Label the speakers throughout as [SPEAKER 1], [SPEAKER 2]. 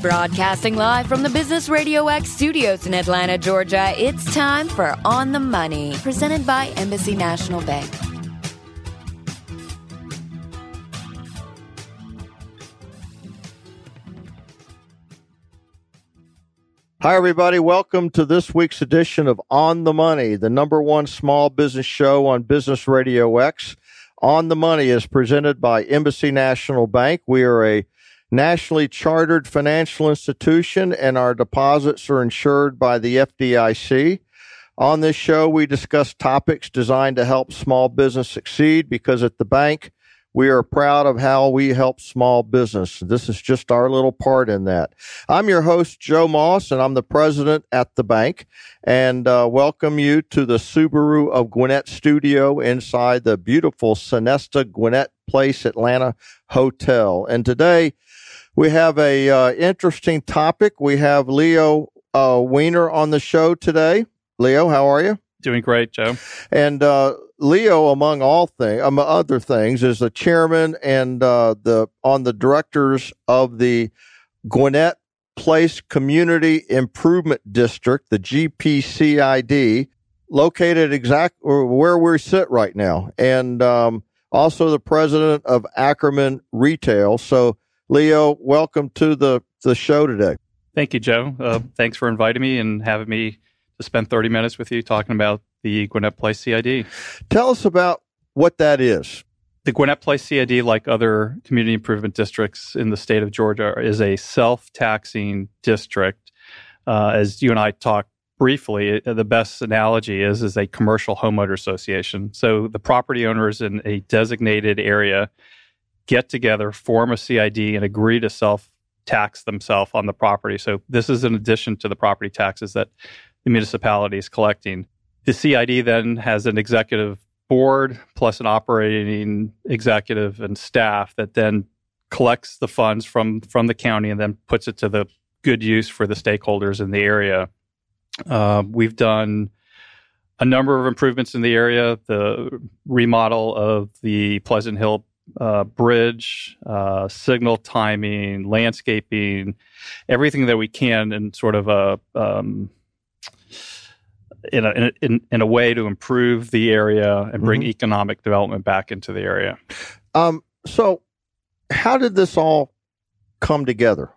[SPEAKER 1] Broadcasting live from the Business Radio X studios in Atlanta, Georgia, it's time for On the Money, presented by Embassy National Bank.
[SPEAKER 2] Hi, everybody. Welcome to this week's edition of On the Money, the number one small business show on Business Radio X. On the Money is presented by Embassy National Bank. We are a nationally chartered financial institution, and our deposits are insured by the FDIC. On this show, we discuss topics designed to help small business succeed because at the bank, we are proud of how we help small business. This is just our little part in that. I'm your host, Joe Moss, and I'm the president at the bank. And uh, welcome you to the Subaru of Gwinnett studio inside the beautiful Sonesta Gwinnett Place Atlanta Hotel. And today we have a uh, interesting topic. We have Leo uh, Weiner on the show today. Leo, how are you?
[SPEAKER 3] Doing great, Joe.
[SPEAKER 2] And uh, Leo, among all things, among other things, is the chairman and uh, the on the directors of the Gwinnett Place Community Improvement District, the GPCID, located exact where we sit right now, and um, also the president of Ackerman Retail. So, Leo, welcome to the the show today.
[SPEAKER 3] Thank you, Joe. Uh, thanks for inviting me and having me to spend 30 minutes with you talking about the Gwinnett Place CID.
[SPEAKER 2] Tell us about what that is.
[SPEAKER 3] The Gwinnett Place CID, like other community improvement districts in the state of Georgia, is a self taxing district. Uh, as you and I talked briefly, uh, the best analogy is is a commercial homeowner association. So the property owners in a designated area get together, form a CID, and agree to self tax themselves on the property. So this is in addition to the property taxes that the municipality is collecting. The CID then has an executive board plus an operating executive and staff that then collects the funds from from the county and then puts it to the good use for the stakeholders in the area. Uh, we've done a number of improvements in the area, the remodel of the Pleasant Hill uh, bridge, uh, signal timing, landscaping, everything that we can in sort of a um, in a in, in a way to improve the area and bring mm-hmm. economic development back into the area.
[SPEAKER 2] Um, so, how did this all come together?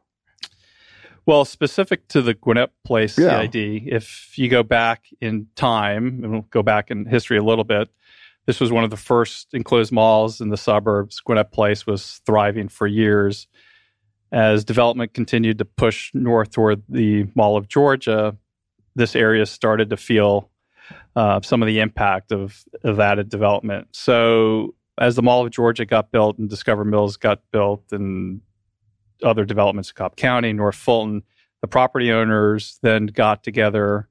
[SPEAKER 3] Well, specific to the Gwinnett Place yeah. CID, if you go back in time, and we'll go back in history a little bit, this was one of the first enclosed malls in the suburbs. Gwinnett Place was thriving for years. As development continued to push north toward the Mall of Georgia, this area started to feel uh, some of the impact of, of added development. So as the Mall of Georgia got built and Discover Mills got built and other developments in Cobb County, North Fulton, the property owners then got together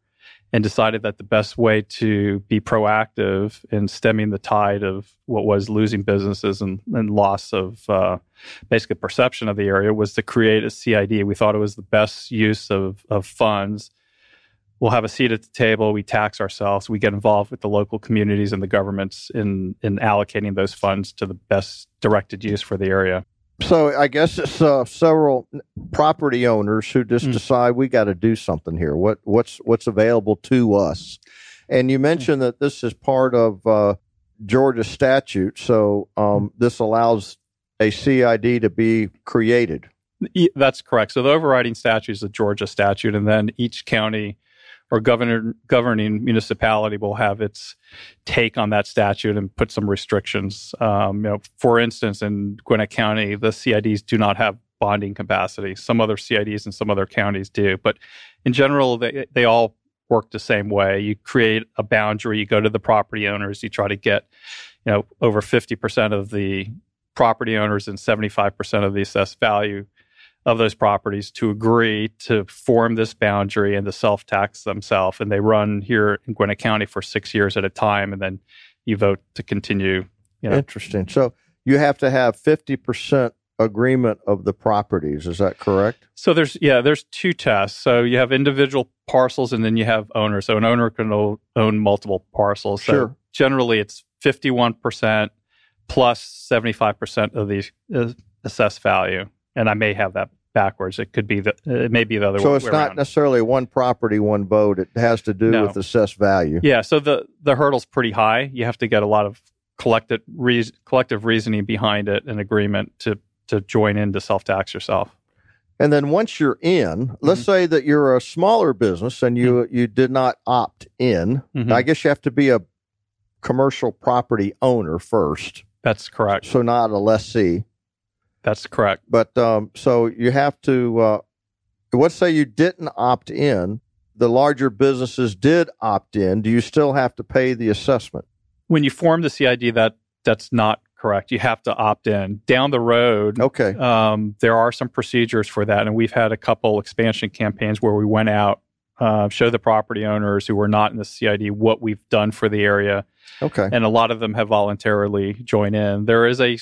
[SPEAKER 3] and decided that the best way to be proactive in stemming the tide of what was losing businesses and, and loss of uh, basically perception of the area was to create a CID. We thought it was the best use of, of funds we'll have a seat at the table. We tax ourselves. We get involved with the local communities and the governments in in allocating those funds to the best directed use for the area.
[SPEAKER 2] So I guess it's uh, several property owners who just mm. decide we got to do something here. What what's what's available to us? And you mentioned mm. that this is part of uh, Georgia statute, so um, mm. this allows a CID to be created.
[SPEAKER 3] That's correct. So the overriding statute is the Georgia statute, and then each county or governor, governing municipality will have its take on that statute and put some restrictions. Um, you know, for instance, in Gwinnett County, the CIDs do not have bonding capacity. Some other CIDs and some other counties do, but in general, they they all work the same way. You create a boundary, you go to the property owners, you try to get, you know, over fifty percent of the property owners and seventy five percent of the assessed value of those properties to agree to form this boundary and to self tax themselves. And they run here in Gwinnett County for six years at a time, and then you vote to continue.
[SPEAKER 2] You know. Interesting. So you have to have 50% agreement of the properties. Is that correct?
[SPEAKER 3] So there's, yeah, there's two tests. So you have individual parcels and then you have owners. So an owner can own multiple parcels.
[SPEAKER 2] Sure.
[SPEAKER 3] Generally it's 51% plus 75% of the uh, assessed value. And I may have that backwards. It could be the it may be the other way.
[SPEAKER 2] So it's not
[SPEAKER 3] around.
[SPEAKER 2] necessarily one property, one vote. It has to do
[SPEAKER 3] No.
[SPEAKER 2] with assessed value.
[SPEAKER 3] Yeah, so the the hurdle's pretty high. You have to get a lot of collective reas collective reasoning behind it and agreement to to join in to self tax yourself.
[SPEAKER 2] And then once you're in, let's
[SPEAKER 3] Mm-hmm.
[SPEAKER 2] say that you're a smaller business and you you did not opt in.
[SPEAKER 3] Mhm.
[SPEAKER 2] I guess you have to be a commercial property owner first,
[SPEAKER 3] That's correct.
[SPEAKER 2] so not a lessee.
[SPEAKER 3] That's correct.
[SPEAKER 2] But um, so you have to. Uh, let's say you didn't opt in. The larger businesses did opt in. Do you still have to pay the assessment?
[SPEAKER 3] When you form the CID, that that's not correct. You have to opt in. Down the road,
[SPEAKER 2] Okay.
[SPEAKER 3] um, there are some procedures for that, and we've had a couple expansion campaigns where we went out, uh, show the property owners who were not in the CID what we've done for the area,
[SPEAKER 2] Okay.
[SPEAKER 3] and a lot of them have voluntarily joined in. There is a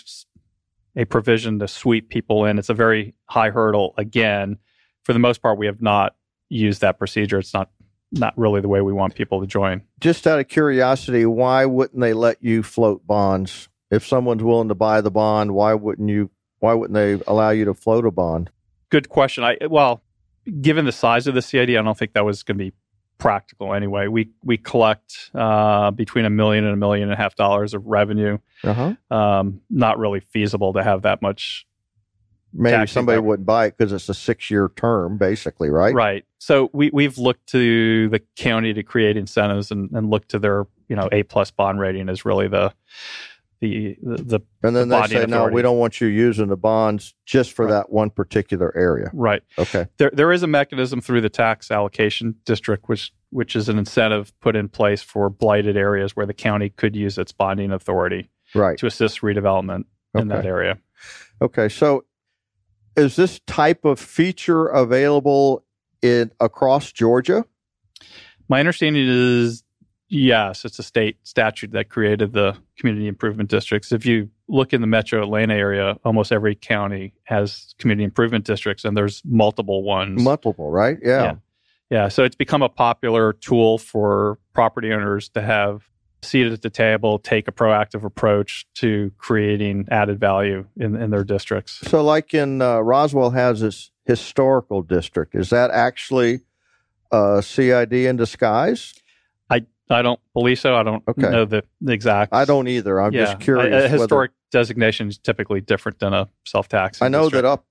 [SPEAKER 3] a provision to sweep people in. It's a very high hurdle. Again, for the most part, we have not used that procedure. It's not not really the way we want people to join.
[SPEAKER 2] Just out of curiosity, why wouldn't they let you float bonds? If someone's willing to buy the bond, why wouldn't you? Why wouldn't they allow you to float a bond?
[SPEAKER 3] Good question. I well, given the size of the CID, I don't think that was going to be practical anyway. We we collect uh, between a million and a million and a half dollars of revenue.
[SPEAKER 2] Uh huh.
[SPEAKER 3] Um, not really feasible to have that much
[SPEAKER 2] Maybe somebody wouldn't buy it because it's a six-year term, basically, right?
[SPEAKER 3] Right. So we we've looked to the county to create incentives and, and look to their you know A plus bond rating as really the the the,
[SPEAKER 2] And then
[SPEAKER 3] The
[SPEAKER 2] they say, no, we don't want you using the bonds just for
[SPEAKER 3] Right.
[SPEAKER 2] that one particular area.
[SPEAKER 3] right.
[SPEAKER 2] Okay.
[SPEAKER 3] There there is a mechanism through the tax allocation district which which is an incentive put in place for blighted areas where the county could use its bonding authority
[SPEAKER 2] Right.
[SPEAKER 3] to assist redevelopment in that area.
[SPEAKER 2] Okay. So is this type of feature available in across Georgia?
[SPEAKER 3] My understanding is yes, it's a state statute that created the community improvement districts. If you look in the metro Atlanta area, almost every county has community improvement districts, and there's multiple ones.
[SPEAKER 2] Multiple, right? Yeah.
[SPEAKER 3] Yeah. yeah, so it's become a popular tool for property owners to have seated at the table, take a proactive approach to creating added value in, in their districts.
[SPEAKER 2] So, like in uh, Roswell has this historical district. Is that actually a CID in disguise?
[SPEAKER 3] I don't believe so. I don't
[SPEAKER 2] Okay.
[SPEAKER 3] know the, the exact.
[SPEAKER 2] I don't either. I'm
[SPEAKER 3] yeah,
[SPEAKER 2] just curious.
[SPEAKER 3] A, a
[SPEAKER 2] whether-
[SPEAKER 3] historic designation is typically different than a self-tax.
[SPEAKER 2] I know that up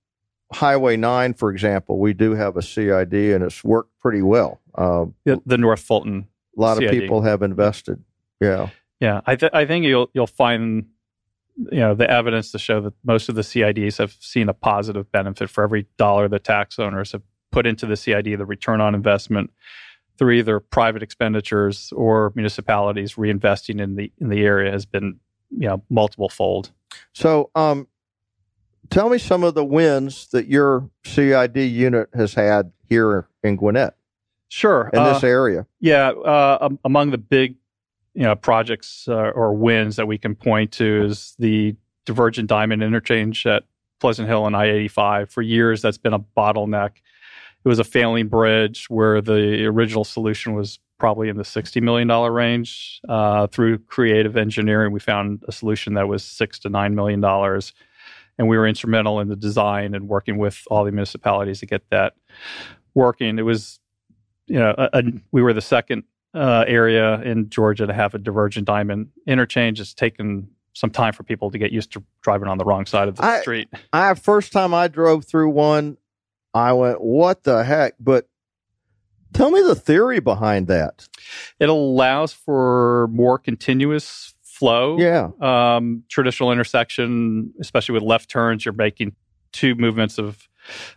[SPEAKER 2] Highway 9, for example, we do have a CID and it's worked pretty well. Uh,
[SPEAKER 3] the, the North Fulton.
[SPEAKER 2] a lot of people have invested. Yeah.
[SPEAKER 3] Yeah, I, th- I think you'll you'll find you know the evidence to show that most of the CIDs have seen a positive benefit for every dollar the tax owners have put into the CID. The return on investment through either private expenditures or municipalities reinvesting in the in the area has been you know multiple fold.
[SPEAKER 2] So, um, tell me some of the wins that your CID unit has had here in Gwinnett
[SPEAKER 3] Sure.
[SPEAKER 2] in
[SPEAKER 3] uh,
[SPEAKER 2] this area.
[SPEAKER 3] Yeah, uh, um, among the big, you know, projects uh, or wins that we can point to is the Divergent Diamond interchange at Pleasant Hill and I-85. For years, that's been a bottleneck. It was a failing bridge where the original solution was probably in the $60 million range. Uh, through creative engineering, we found a solution that was six to $9 million. And we were instrumental in the design and working with all the municipalities to get that working. It was you know, a, a, we were the second uh, area in Georgia to have a divergent diamond interchange. It's taken some time for people to get used to driving on the wrong side of the
[SPEAKER 2] I-
[SPEAKER 3] street.
[SPEAKER 2] I first time I drove through one, I went, "What the heck?" But tell me the theory behind that.
[SPEAKER 3] It allows for more continuous flow.
[SPEAKER 2] Yeah.
[SPEAKER 3] Um, traditional intersection, especially with left turns, you're making two movements of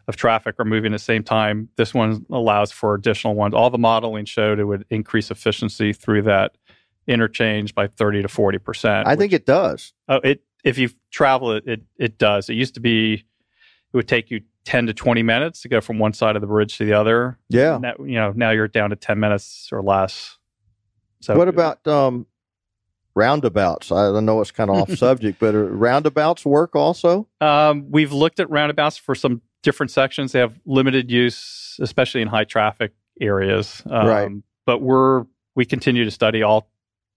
[SPEAKER 3] of traffic are moving at the same time. This one allows for additional ones. All the modeling showed it would increase efficiency through that interchange by 30 to 40 percent.
[SPEAKER 2] I think it does.
[SPEAKER 3] Oh, it if you travel it, it it does. It used to be it would take you ten to twenty minutes to go from one side of the bridge to the other.
[SPEAKER 2] Yeah.
[SPEAKER 3] Now, you know, now you're down to ten minutes or less. So
[SPEAKER 2] what about um, roundabouts? I know it's kind of off subject, but uh, roundabouts work also.
[SPEAKER 3] Um, we've looked at roundabouts for some different sections. They have limited use, especially in high traffic areas. Um,
[SPEAKER 2] Right.
[SPEAKER 3] But we're we continue to study all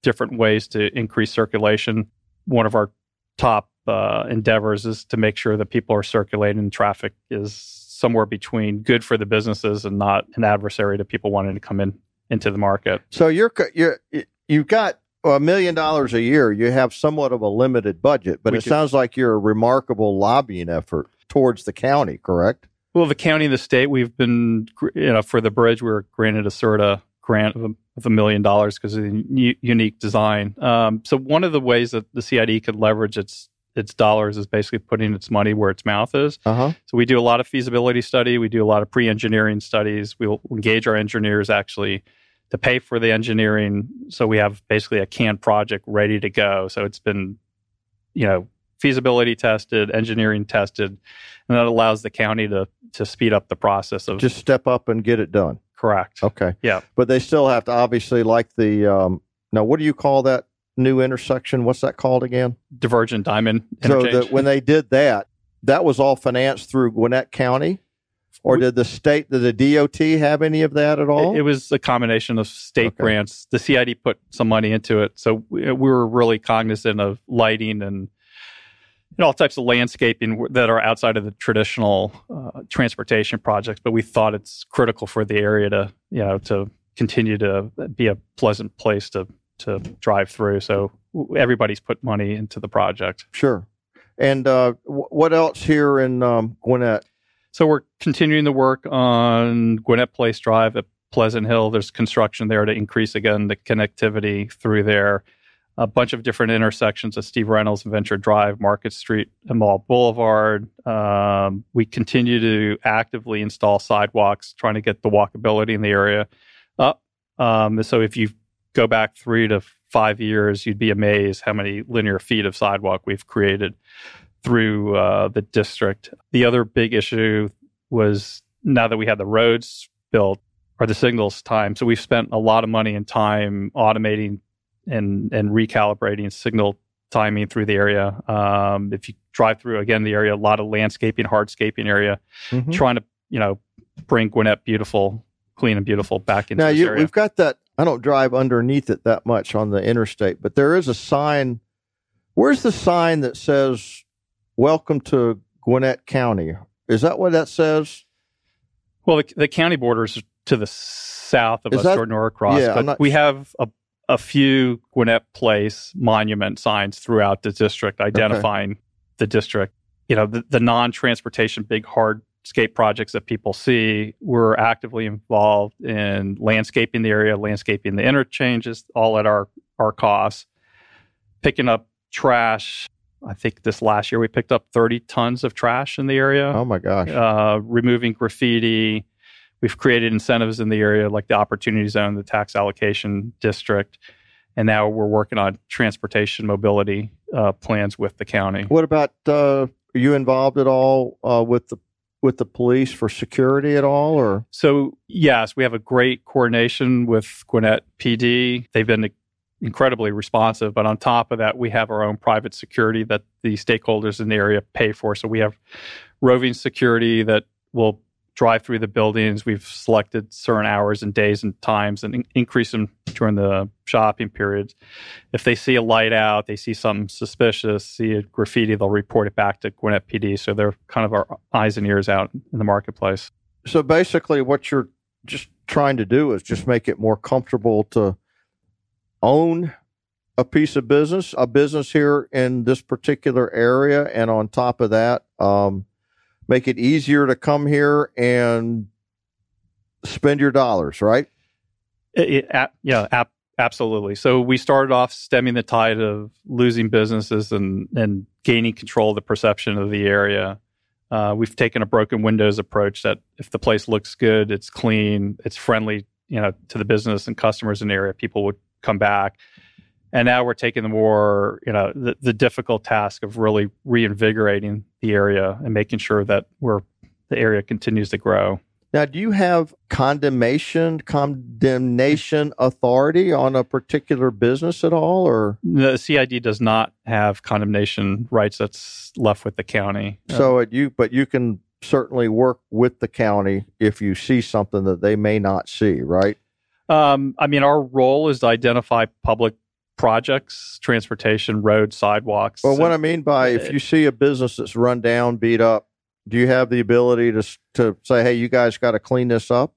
[SPEAKER 3] different ways to increase circulation. One of our top uh, endeavors is to make sure that people are circulating and traffic is somewhere between good for the businesses and not an adversary to people wanting to come in into the market.
[SPEAKER 2] So you're you're you've got a million dollars a year. You have somewhat of a limited budget, but
[SPEAKER 3] We
[SPEAKER 2] it
[SPEAKER 3] do.
[SPEAKER 2] sounds like you're a remarkable lobbying effort towards the county. Correct?
[SPEAKER 3] Well, the county and the state, we've been, you know, for the bridge, we were granted a SRTA grant of a, of a million dollars because of the u- unique design. Um, so one of the ways that the CID could leverage its its dollars is basically putting its money where its mouth is.
[SPEAKER 2] Uh huh.
[SPEAKER 3] So we do a lot of feasibility study. We do a lot of pre-engineering studies. We'll engage our engineers actually to pay for the engineering. So we have basically a canned project ready to go. So it's been, you know, feasibility tested, engineering tested, and that allows the county to to speed up the process of
[SPEAKER 2] Just step up and get it done.
[SPEAKER 3] correct.
[SPEAKER 2] Okay.
[SPEAKER 3] Yeah.
[SPEAKER 2] But they still have to obviously like the um now what do you call that new intersection? What's that called again?
[SPEAKER 3] Divergent diamond
[SPEAKER 2] So that when they did that, that was all financed through Gwinnett County? Or did the state did the DOT have any of that at all?
[SPEAKER 3] It, it was a combination of state
[SPEAKER 2] Okay.
[SPEAKER 3] grants. The CID put some money into it, so we, we were really cognizant of lighting and you know, all types of landscaping that are outside of the traditional uh, transportation projects. But we thought it's critical for the area to you know to continue to be a pleasant place to to drive through. So everybody's put money into the project.
[SPEAKER 2] Sure. And uh, w- what else here in um, Gwinnett?
[SPEAKER 3] So we're continuing the work on Gwinnett Place Drive at Pleasant Hill. There's construction there to increase again the connectivity through there. A bunch of different intersections at Steve Reynolds Venture Drive, Market Street, and Mall Boulevard. Um, we continue to actively install sidewalks, trying to get the walkability in the area up. Um, so if you go back three to five years, you'd be amazed how many linear feet of sidewalk we've created through uh, the district. The other big issue was now that we had the roads built, are the signals time. So we've spent a lot of money and time automating and and recalibrating signal timing through the area. Um, if you drive through again the area, a lot of landscaping, hardscaping area,
[SPEAKER 2] Mhm.
[SPEAKER 3] trying to you know bring Gwinnett beautiful, clean and beautiful back into
[SPEAKER 2] Now you,
[SPEAKER 3] area.
[SPEAKER 2] we've got that. I don't drive underneath it that much on the interstate, but there is a sign. Where's the sign that says "Welcome to Gwinnett County"? Is that what that says?
[SPEAKER 3] Well, the, the county borders to the south of
[SPEAKER 2] Is
[SPEAKER 3] us,
[SPEAKER 2] that-
[SPEAKER 3] toward Norcross,
[SPEAKER 2] Yeah,
[SPEAKER 3] but
[SPEAKER 2] not
[SPEAKER 3] we have a, a few Gwinnett Place monument signs throughout the district identifying the district. You know, the, the non-transportation big hardscape projects that people see. We're actively involved in landscaping the area, landscaping the interchanges, all at our our cost. Picking up trash. I think this last year we picked up 30 tons of trash in the area
[SPEAKER 2] Oh my gosh!
[SPEAKER 3] uh, removing graffiti. We've created incentives in the area like the Opportunity Zone, the tax allocation district. And now we're working on transportation mobility uh, plans with the county.
[SPEAKER 2] What about? Uh, are you involved at all uh, with the with the police for security at all, or
[SPEAKER 3] So, yes, we have a great coordination with Gwinnett PD. They've been incredibly responsive. But on top of that, we have our own private security that the stakeholders in the area pay for. So we have roving security that will drive through the buildings. We've selected certain hours and days and times and in- increase them during the shopping periods. If they see a light out, they see something suspicious, see a graffiti, they'll report it back to Gwinnett PD. So they're kind of our eyes and ears out in the marketplace.
[SPEAKER 2] so? Basically, what you're just trying to do is just make it more comfortable to own a piece of business, a business here in this particular area, and on top of that, um, make it easier to come here and spend your dollars. Right?
[SPEAKER 3] It, it, yeah, ap- absolutely. So we started off stemming the tide of losing businesses and and gaining control of the perception of the area. Uh, we've taken a broken windows approach that if the place looks good, it's clean, it's friendly, you know, to the business and customers in the area, people would come back. And now we're taking the more, you know, the, the difficult task of really reinvigorating the area and making sure that we're the area continues to grow.
[SPEAKER 2] Now, do you have condemnation, condemnation authority on a particular business at all, or
[SPEAKER 3] The CID does not have condemnation rights. That's left with the county.
[SPEAKER 2] so it, you? But you can certainly work with the county if you see something that they may not see, right?
[SPEAKER 3] Um, I mean, our role is to identify public projects, transportation, roads, sidewalks.
[SPEAKER 2] Well, what I mean by if you see a business that's run down, beat up, do you have the ability to to say, "Hey, you guys got to clean this up"?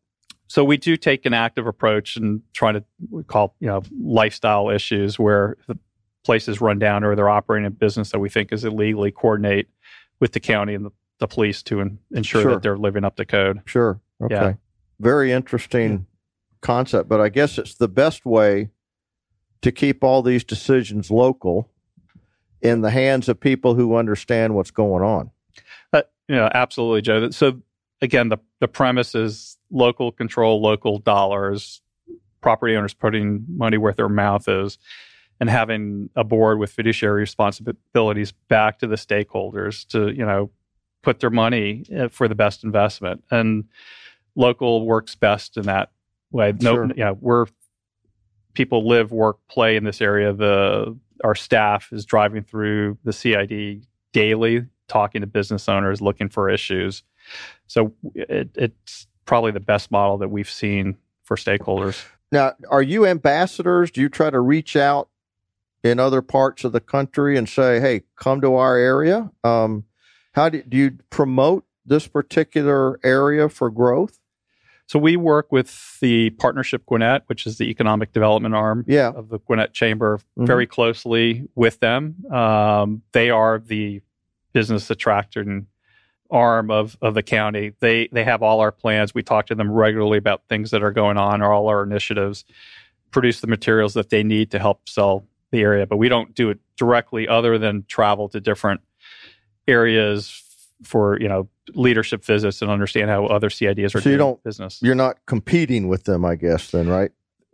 [SPEAKER 3] So we do take an active approach and try to call you know lifestyle issues where the place is run down or they're operating a business that we think is illegally coordinate with the county and the, the police to in, ensure
[SPEAKER 2] Sure.
[SPEAKER 3] that they're living up to code.
[SPEAKER 2] Sure. Okay.
[SPEAKER 3] Yeah.
[SPEAKER 2] Very interesting concept, but I guess it's the best way to keep all these decisions local in the hands of people who understand what's going on.
[SPEAKER 3] Uh, know, absolutely, Joe. So again, the the premise is local control, local dollars, property owners putting money where their mouth is, and having a board with fiduciary responsibilities back to the stakeholders to you know put their money uh, for the best investment. And local works best in that way. No,
[SPEAKER 2] Sure.
[SPEAKER 3] yeah, we're people live, work, play in this area. The our staff is driving through the CID daily, talking to business owners, looking for issues. So it, it's probably the best model that we've seen for stakeholders.
[SPEAKER 2] Now, are you ambassadors? Do you try to reach out in other parts of the country and say, "Hey, come to our area"? Um, how do, do you promote this particular area for growth?
[SPEAKER 3] So we work with the Partnership Gwinnett, which is the economic development arm
[SPEAKER 2] Yeah.
[SPEAKER 3] of the Gwinnett Chamber,
[SPEAKER 2] Mhm.
[SPEAKER 3] very closely with them. Um, they are the business attracting arm of, of the county. They they have all our plans. We talk to them regularly about things that are going on, or all our initiatives, produce the materials that they need to help sell the area. But we don't do it directly, other than travel to different areas for you know leadership visits and understand how other CIDs are
[SPEAKER 2] So you
[SPEAKER 3] doing
[SPEAKER 2] don't-
[SPEAKER 3] business.
[SPEAKER 2] You're not competing with them, I guess. Then, right?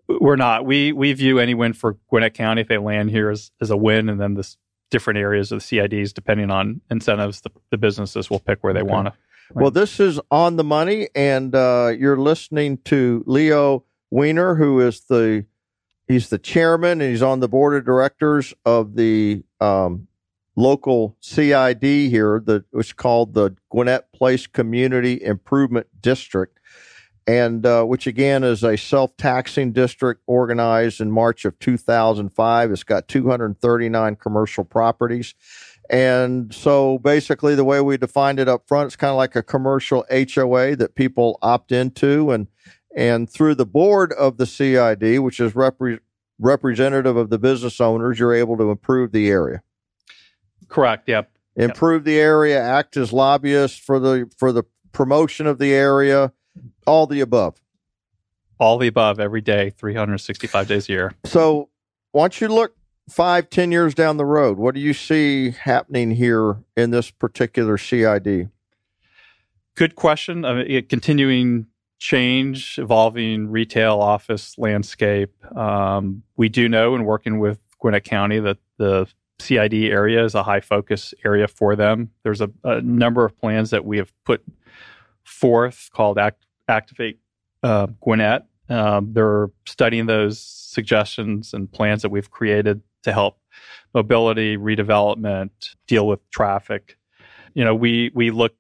[SPEAKER 3] We're not. We we view any win for Gwinnett County if they land here as, as a win, and then this different areas of the CIDs, depending on incentives, the, the businesses will pick where they
[SPEAKER 2] Okay.
[SPEAKER 3] want to.
[SPEAKER 2] Well, this is on the money, and uh, you're listening to Leo Weiner, who is the he's the chairman and he's on the board of directors of the um, local CID here, which is called the Gwinnett Place Community Improvement District, and uh, which again is a self-taxing district organized in March of 2005. It's got 239 commercial properties. And so basically, the way we defined it up front, it's kind of like a commercial HOA that people opt into. And, and through the board of the CID, which is repre- representative of the business owners, you're able to improve the area.
[SPEAKER 3] Correct. Yep.
[SPEAKER 2] Improve the area, act as lobbyists for the for the promotion of the area, all the above.
[SPEAKER 3] All the above every day, 365 days a year.
[SPEAKER 2] So once you look five, ten years down the road, what do you see happening here in this particular CID?
[SPEAKER 3] Good question. I mean, it- continuing change, evolving retail office landscape. Um, we do know in working with Gwinnett County that the CID area is a high focus area for them. There's a, a number of plans that we have put forth called Act, Activate uh, Gwinnett. Um, they're studying those suggestions and plans that we've created to help mobility, redevelopment, deal with traffic. You know, we we look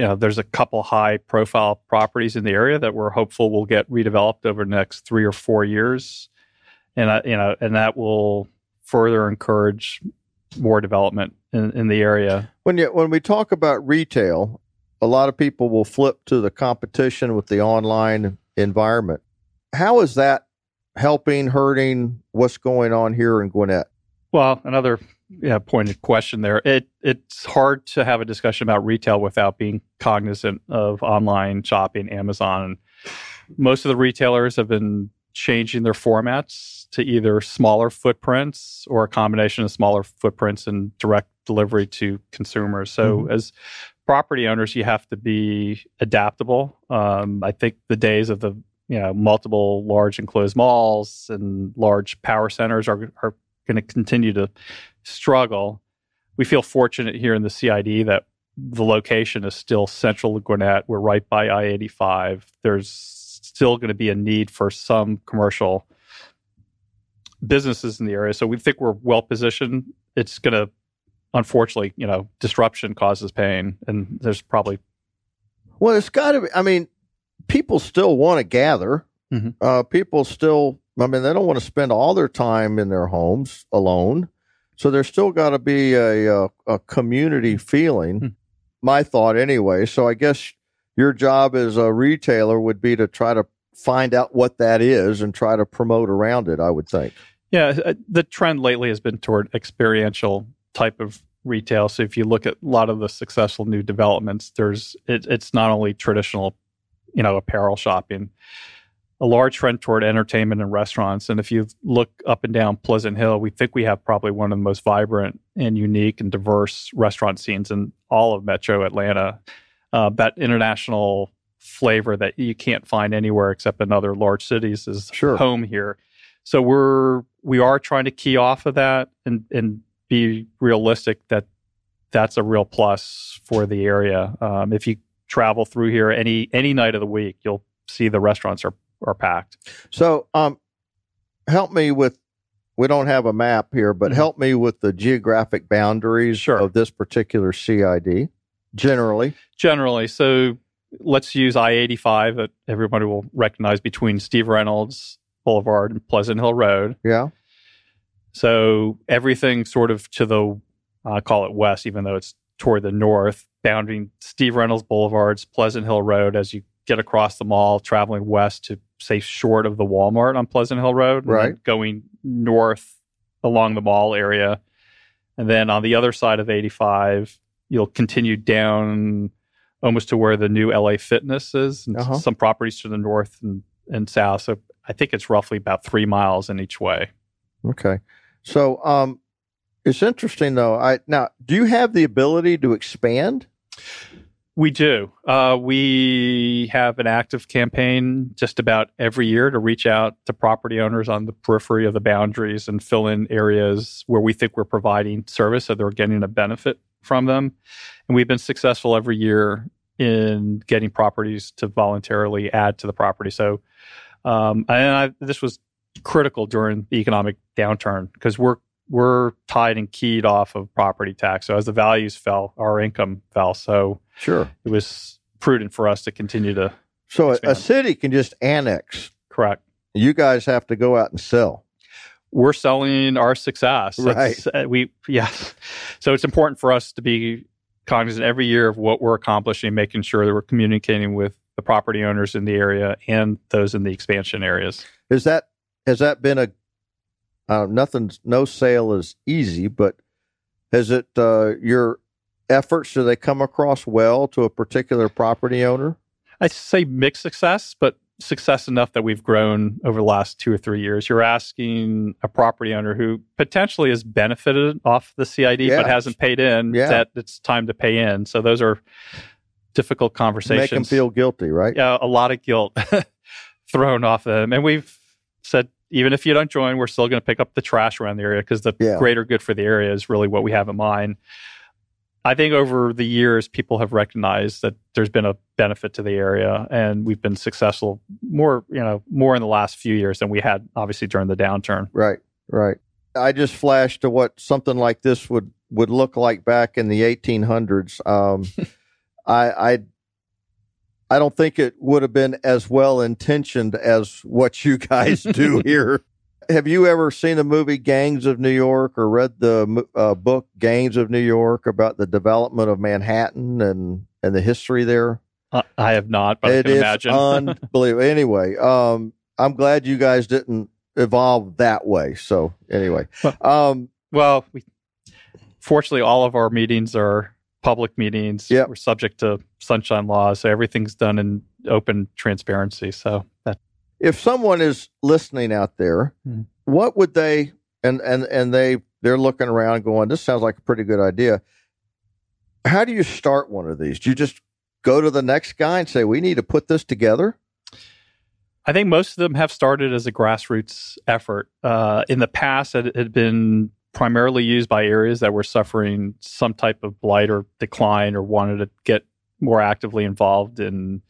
[SPEAKER 3] you know, there's a couple high profile properties in the area that we're hopeful will get redeveloped over the next three or four years. And, I, you know, and that will further encourage more development in, in the area.
[SPEAKER 2] When you when we talk about retail, a lot of people will flip to the competition with the online environment. How is that helping, hurting what's going on here in Gwinnett?
[SPEAKER 3] Well, another yeah, pointed question there. It it's hard to have a discussion about retail without being cognizant of online shopping, Amazon. Most of the retailers have been changing their formats to either smaller footprints or a combination of smaller footprints and direct delivery to consumers. So as property owners, you have to be adaptable. Um, I think the days of the you know multiple large enclosed malls and large power centers are are going to continue to struggle. We feel fortunate here in the CID that the location is still central to Gwinnett. We're right by I 85. There's still going to be a need for some commercial businesses in the area. So we think we're well positioned. It's going to, unfortunately, you know, disruption causes pain. And there's probably,
[SPEAKER 2] Well, it's got to be. I mean, people still want to gather.
[SPEAKER 3] Mhm.
[SPEAKER 2] Uh, people still I mean, they don't want to spend all their time in their homes alone. So there's still got to be a, a, a community feeling.
[SPEAKER 3] Hmm.
[SPEAKER 2] My thought, anyway. So I guess your job as a retailer would be to try to find out what that is and try to promote around it. I would think.
[SPEAKER 3] Yeah, uh, the trend lately has been toward experiential type of retail. So if you look at a lot of the successful new developments, there's it, it's not only traditional, you know, apparel shopping a large trend toward entertainment and restaurants. And if you look up and down Pleasant Hill, we think we have probably one of the most vibrant and unique and diverse restaurant scenes in all of Metro Atlanta. Uh, that international flavor that you can't find anywhere except in other large cities is
[SPEAKER 2] Sure.
[SPEAKER 3] home here. So we're we are trying to key off of that and and be realistic that that's a real plus for the area. Um, if you travel through here any any night of the week, you'll see the restaurants are are packed.
[SPEAKER 2] So, um, help me with. We don't have a map here, but
[SPEAKER 3] Mhm.
[SPEAKER 2] help me with the geographic boundaries
[SPEAKER 3] Sure.
[SPEAKER 2] of this particular CID. Generally,
[SPEAKER 3] Generally, so let's use I eighty five that everybody will recognize between Steve Reynolds Boulevard and Pleasant Hill Road.
[SPEAKER 2] yeah.
[SPEAKER 3] So everything sort of to the I call it west, even though it's toward the north, bounding Steve Reynolds Boulevard's Pleasant Hill Road as you get across the mall, traveling west to say short of the Walmart on Pleasant Hill Road,
[SPEAKER 2] Right.
[SPEAKER 3] going north along the mall area, and then on the other side of 85, you'll continue down almost to where the new LA Fitness is, and
[SPEAKER 2] Uh-huh.
[SPEAKER 3] some properties to the north and, and south. So I think it's roughly about three miles in each way.
[SPEAKER 2] Okay. So, um, it's interesting though. I now, do you have the ability to expand?
[SPEAKER 3] We do. Uh, we have an active campaign just about every year to reach out to property owners on the periphery of the boundaries and fill in areas where we think we're providing service so they're getting a benefit from them. And we've been successful every year in getting properties to voluntarily add to the property. So, um, and I, this was critical during the economic downturn because we're we're tied and keyed off of property tax. So as the values fell, our income fell. So
[SPEAKER 2] Sure.
[SPEAKER 3] it was prudent for us to continue to
[SPEAKER 2] So a, a city can just annex.
[SPEAKER 3] correct.
[SPEAKER 2] You guys have to go out and sell.
[SPEAKER 3] We're selling our success.
[SPEAKER 2] Right.
[SPEAKER 3] It's, uh, we yes. So it's important for us to be cognizant every year of what we're accomplishing, making sure that we're communicating with the property owners in the area and those in the expansion areas.
[SPEAKER 2] Is that has that been a uh, nothing's no sale is easy, but has it uh, your efforts do they come across well to a particular property owner?
[SPEAKER 3] I say mixed success, but success enough that we've grown over the last two or three years. You're asking a property owner who potentially has benefited off the CID
[SPEAKER 2] Yeah.
[SPEAKER 3] but hasn't paid in
[SPEAKER 2] Yeah.
[SPEAKER 3] that it's time to pay in. So those are difficult conversations.
[SPEAKER 2] Make them feel guilty, right?
[SPEAKER 3] yeah, a lot of guilt thrown off them. And we've said, even if you don't join, we're still going to pick up the trash around the area because the
[SPEAKER 2] Yeah.
[SPEAKER 3] greater good for the area is really what we have in mind. I think over the years, people have recognized that there's been a benefit to the area, and we've been successful more, you know, more in the last few years than we had obviously during the downturn.
[SPEAKER 2] Right, right. I just flashed to what something like this would would look like back in the 1800s. Um, I, I I don't think it would have been as well intentioned as what you guys do here. Have you ever seen the movie Gangs of New York or read the uh, book Gangs of New York about the development of Manhattan and and the history there?
[SPEAKER 3] Uh, I have not, but I can
[SPEAKER 2] is
[SPEAKER 3] imagine.
[SPEAKER 2] unbelievable. Anyway, um, I'm glad you guys didn't evolve that way. So anyway, um,
[SPEAKER 3] well, we, fortunately, all of our meetings are public meetings.
[SPEAKER 2] Yep.
[SPEAKER 3] We're subject to sunshine laws, so everything's done in open transparency. So that
[SPEAKER 2] if someone is listening out there,
[SPEAKER 3] Hmm.
[SPEAKER 2] what would they and and and they they're looking around going, this sounds like a pretty good idea. How do you start one of these? Do you just go to the next guy and say, we need to put this together?
[SPEAKER 3] I think most of them have started as a grassroots effort. Uh, in the past, it had been primarily used by areas that were suffering some type of blight or decline or wanted to get more actively involved in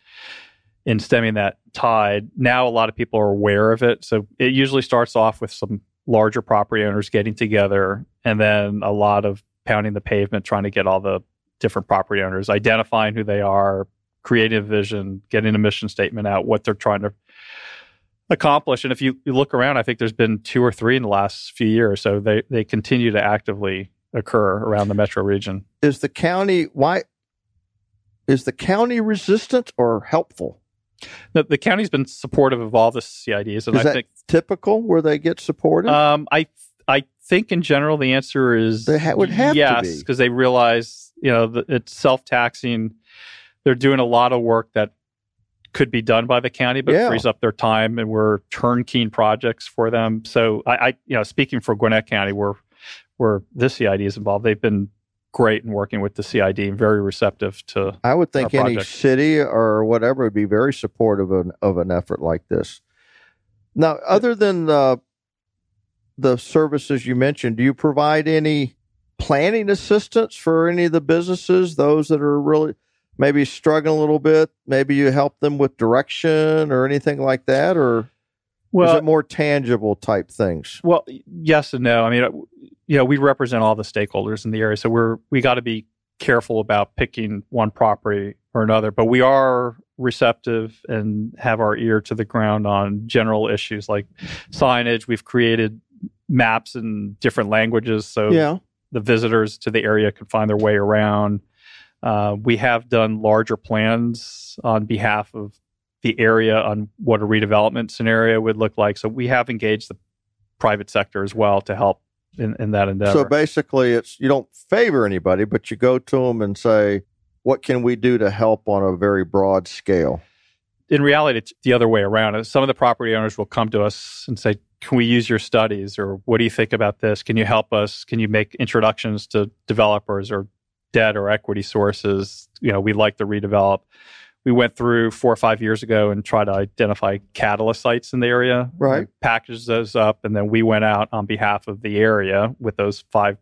[SPEAKER 3] in stemming that tide. Now, a lot of people are aware of it. So it usually starts off with some larger property owners getting together and then a lot of pounding the pavement, trying to get all the different property owners, identifying who they are, creating a vision, getting a mission statement out, what they're trying to accomplish. And if you, you look around, I think there's been two or three in the last few years. So they, they continue to actively occur around the metro region.
[SPEAKER 2] Is the county why is the county resistant or helpful?
[SPEAKER 3] The, the county's been supportive of all the CIDs, and
[SPEAKER 2] is
[SPEAKER 3] I
[SPEAKER 2] that
[SPEAKER 3] think
[SPEAKER 2] typical where they get supported?
[SPEAKER 3] um, I I think in general the answer is
[SPEAKER 2] They ha- would have
[SPEAKER 3] yes
[SPEAKER 2] be.
[SPEAKER 3] because they realize you know it's self taxing. They're doing a lot of work that could be done by the county, but
[SPEAKER 2] Yeah.
[SPEAKER 3] frees up their time, and we're turnkey projects for them. So I, I you know speaking for Gwinnett County, where where this CID is involved, they've been great in working with the CID and very receptive to
[SPEAKER 2] I would think any city or whatever would be very supportive of, an, of an effort like this. Now, other than uh, the services you mentioned, do you provide any planning assistance for any of the businesses, those that are really maybe struggling a little bit? Maybe you help them with direction or anything like that, or is it more tangible type things?
[SPEAKER 3] Well, yes and no. I mean, you know, we represent all the stakeholders in the area, so we're we got to be careful about picking one property or another. But we are receptive and have our ear to the ground on general issues like signage. We've created maps in different languages, so
[SPEAKER 2] Yeah,
[SPEAKER 3] the visitors to the area can find their way around. Uh, we have done larger plans on behalf of the area on what a redevelopment scenario would look like. So we have engaged the private sector as well to help in, in that endeavor.
[SPEAKER 2] So basically, it's you don't favor anybody, but you go to them and say, "What can we do to help on a very broad scale?"
[SPEAKER 3] in reality, it's the other way around. Uh, some of the property owners will come to us and say, "Can we use your studies?" or "What do you think about this? Can you help us? Can you make introductions to developers or debt or equity sources? You know, we'd like to redevelop." We went through four or five years ago and tried to identify catalyst sites in the area.
[SPEAKER 2] Right.
[SPEAKER 3] Packaged those up, and then we went out on behalf of the area with those five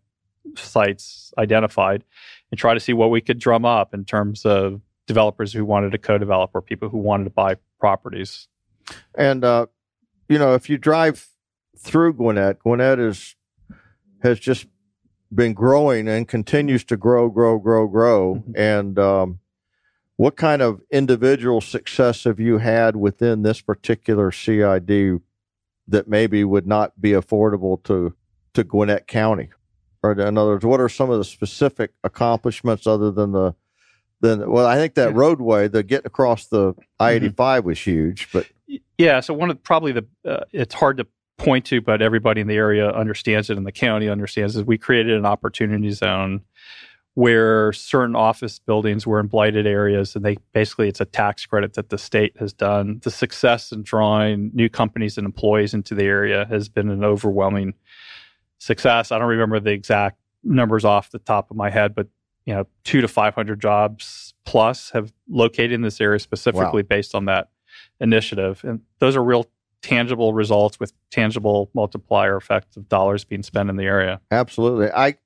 [SPEAKER 3] sites identified and try to see what we could drum up in terms of developers who wanted to co-develop or people who wanted to buy properties.
[SPEAKER 2] And uh, you know, if you drive through Gwinnett, Gwinnett is has just been growing and continues to grow, grow, grow, grow.
[SPEAKER 3] Mhm.
[SPEAKER 2] And um, what kind of individual success have you had within this particular CID that maybe would not be affordable to to Gwinnett County? Or in other words, what are some of the specific accomplishments other than the than well, I think that roadway, the getting across the I eighty five was huge, but
[SPEAKER 3] Yeah, so one of probably the uh, it's hard to point to, but everybody in the area understands it, and the county understands it. We created an opportunity zone where certain office buildings were in blighted areas, and they basically it's a tax credit that the state has done. The success in drawing new companies and employees into the area has been an overwhelming success. I don't remember the exact numbers off the top of my head, but you know, two to five hundred jobs plus have located in this area specifically based on that initiative. And those are real tangible results with tangible multiplier effects of dollars being spent in the area.
[SPEAKER 2] Absolutely. I,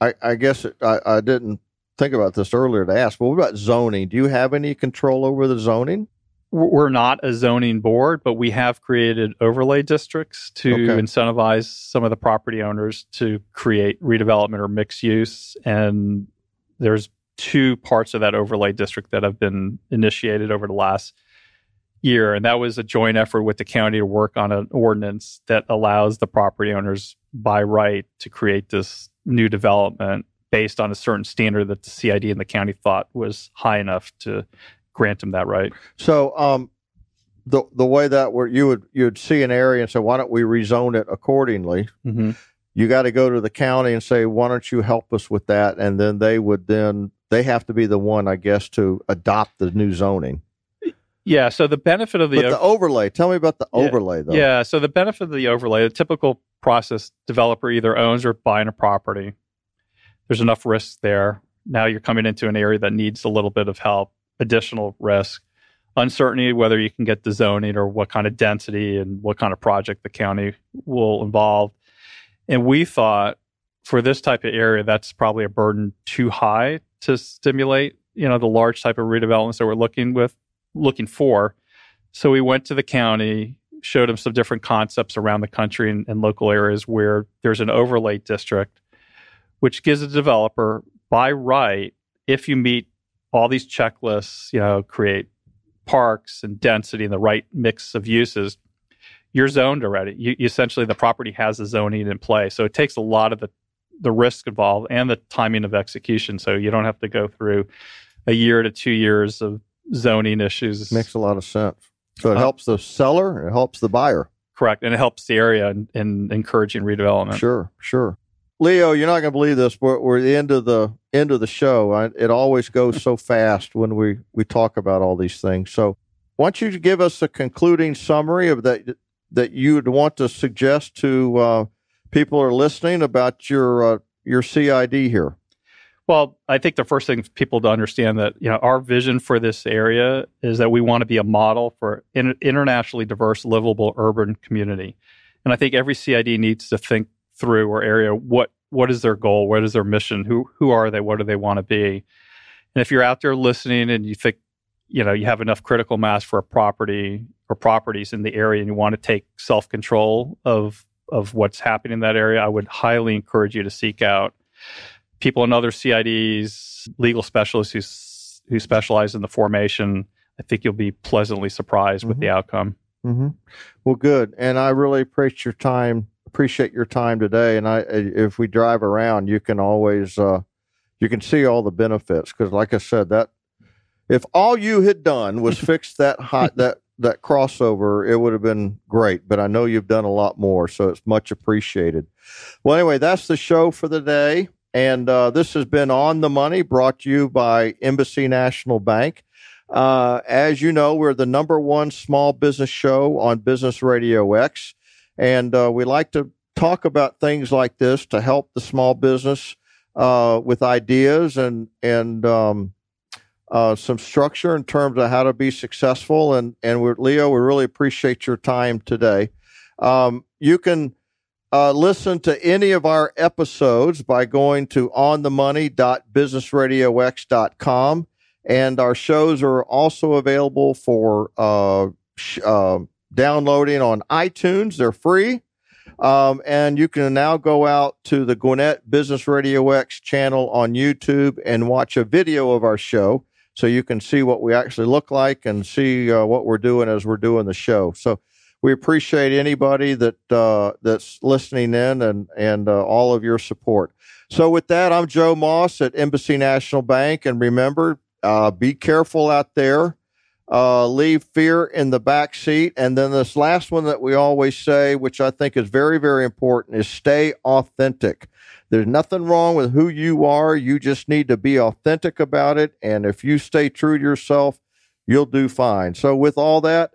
[SPEAKER 2] I, I guess I, I didn't think about this earlier to ask, but what about zoning? Do you have any control over the zoning?
[SPEAKER 3] We're we're not a zoning board, but we have created overlay districts to
[SPEAKER 2] Okay.
[SPEAKER 3] incentivize some of the property owners to create redevelopment or mixed use. And there's two parts of that overlay district that have been initiated over the last year. And that was a joint effort with the county to work on an ordinance that allows the property owners by right to create this new development based on a certain standard that the CID and the county thought was high enough to grant them that right.
[SPEAKER 2] So, um, the the way that where you would you would see an area and say, why don't we rezone it accordingly?
[SPEAKER 3] Mm-hmm.
[SPEAKER 2] You got to go to the county and say, why don't you help us with that? And then they would then they have to be the one, I guess, to adopt the new zoning.
[SPEAKER 3] Yeah. So the benefit of the,
[SPEAKER 2] but the overlay, tell me about the
[SPEAKER 3] Yeah.
[SPEAKER 2] overlay though.
[SPEAKER 3] yeah, so the benefit of the overlay, the typical process, developer either owns or buying a property. There's enough risk there. Now you're coming into an area that needs a little bit of help, additional risk, uncertainty whether you can get the zoning or what kind of density and what kind of project the county will involve. And we thought for this type of area, that's probably a burden too high to stimulate, you know, the large type of redevelopments that we're looking with looking for. So we went to the county, showed them some different concepts around the country and, and local areas where there's an overlay district, which gives a developer by right, if you meet all these checklists, you know, create parks and density and the right mix of uses, you're zoned already. You, essentially, the property has the zoning in play. So it takes a lot of the, the risk involved and the timing of execution. So you don't have to go through a year to two years of zoning issues.
[SPEAKER 2] Makes a lot of sense. So it uh, helps the seller, it helps the buyer.
[SPEAKER 3] Correct. And it helps the area in, in encouraging redevelopment.
[SPEAKER 2] Sure, sure. Leo, you're not going to believe this, but we're at the end of the end of the show. I, it always goes so fast when we we talk about all these things. So, why don't you give us a concluding summary of that that you'd want to suggest to uh, people who are listening about your uh, your CID here?
[SPEAKER 3] Well, I think the first thing people to understand that you know our vision for this area is that we want to be a model for internationally diverse, livable urban community, and I think every CID needs to think through or area what what is their goal? What is their mission? Who who are they? What do they want to be? And if you're out there listening and you think you know you have enough critical mass for a property or properties in the area and you want to take self control of of what's happening in that area i would highly encourage you to seek out people in other CIDs legal specialists who who specialize in the formation i think you'll be pleasantly surprised mm-hmm. with the mm-hmm. outcome
[SPEAKER 2] mm-hmm. well good and i really appreciate your time appreciate your time today. And I, if we drive around, you can always, uh, you can see all the benefits. Cause like I said, that if all you had done was fix that hot, that, that crossover, it would have been great. But I know you've done a lot more. So it's much appreciated. Well, anyway, that's the show for the day. And uh, this has been On the Money brought to you by Embassy National Bank. Uh, as you know, we're the number one small business show on Business Radio X. And uh, we like to talk about things like this to help the small business uh, with ideas and and um, uh, some structure in terms of how to be successful. And and Leo, we really appreciate your time today. Um, you can uh, listen to any of our episodes by going to onthemoney.businessradiox.com. And our shows are also available for uh, sh- uh, downloading on iTunes. They're free. Um, and you can now go out to the Gwinnett Business Radio X channel on YouTube and watch a video of our show so you can see what we actually look like and see uh, what we're doing as we're doing the show. So we appreciate anybody that uh, that's listening in and and uh, all of your support. So with that, I'm Joe Moss at Embassy National Bank, and remember, uh, be careful out there uh, leave fear in the back seat. And then this last one that we always say, which I think is very, very important, is stay authentic. There's nothing wrong with who you are. You just need to be authentic about it. And if you stay true to yourself, you'll do fine. So, with all that,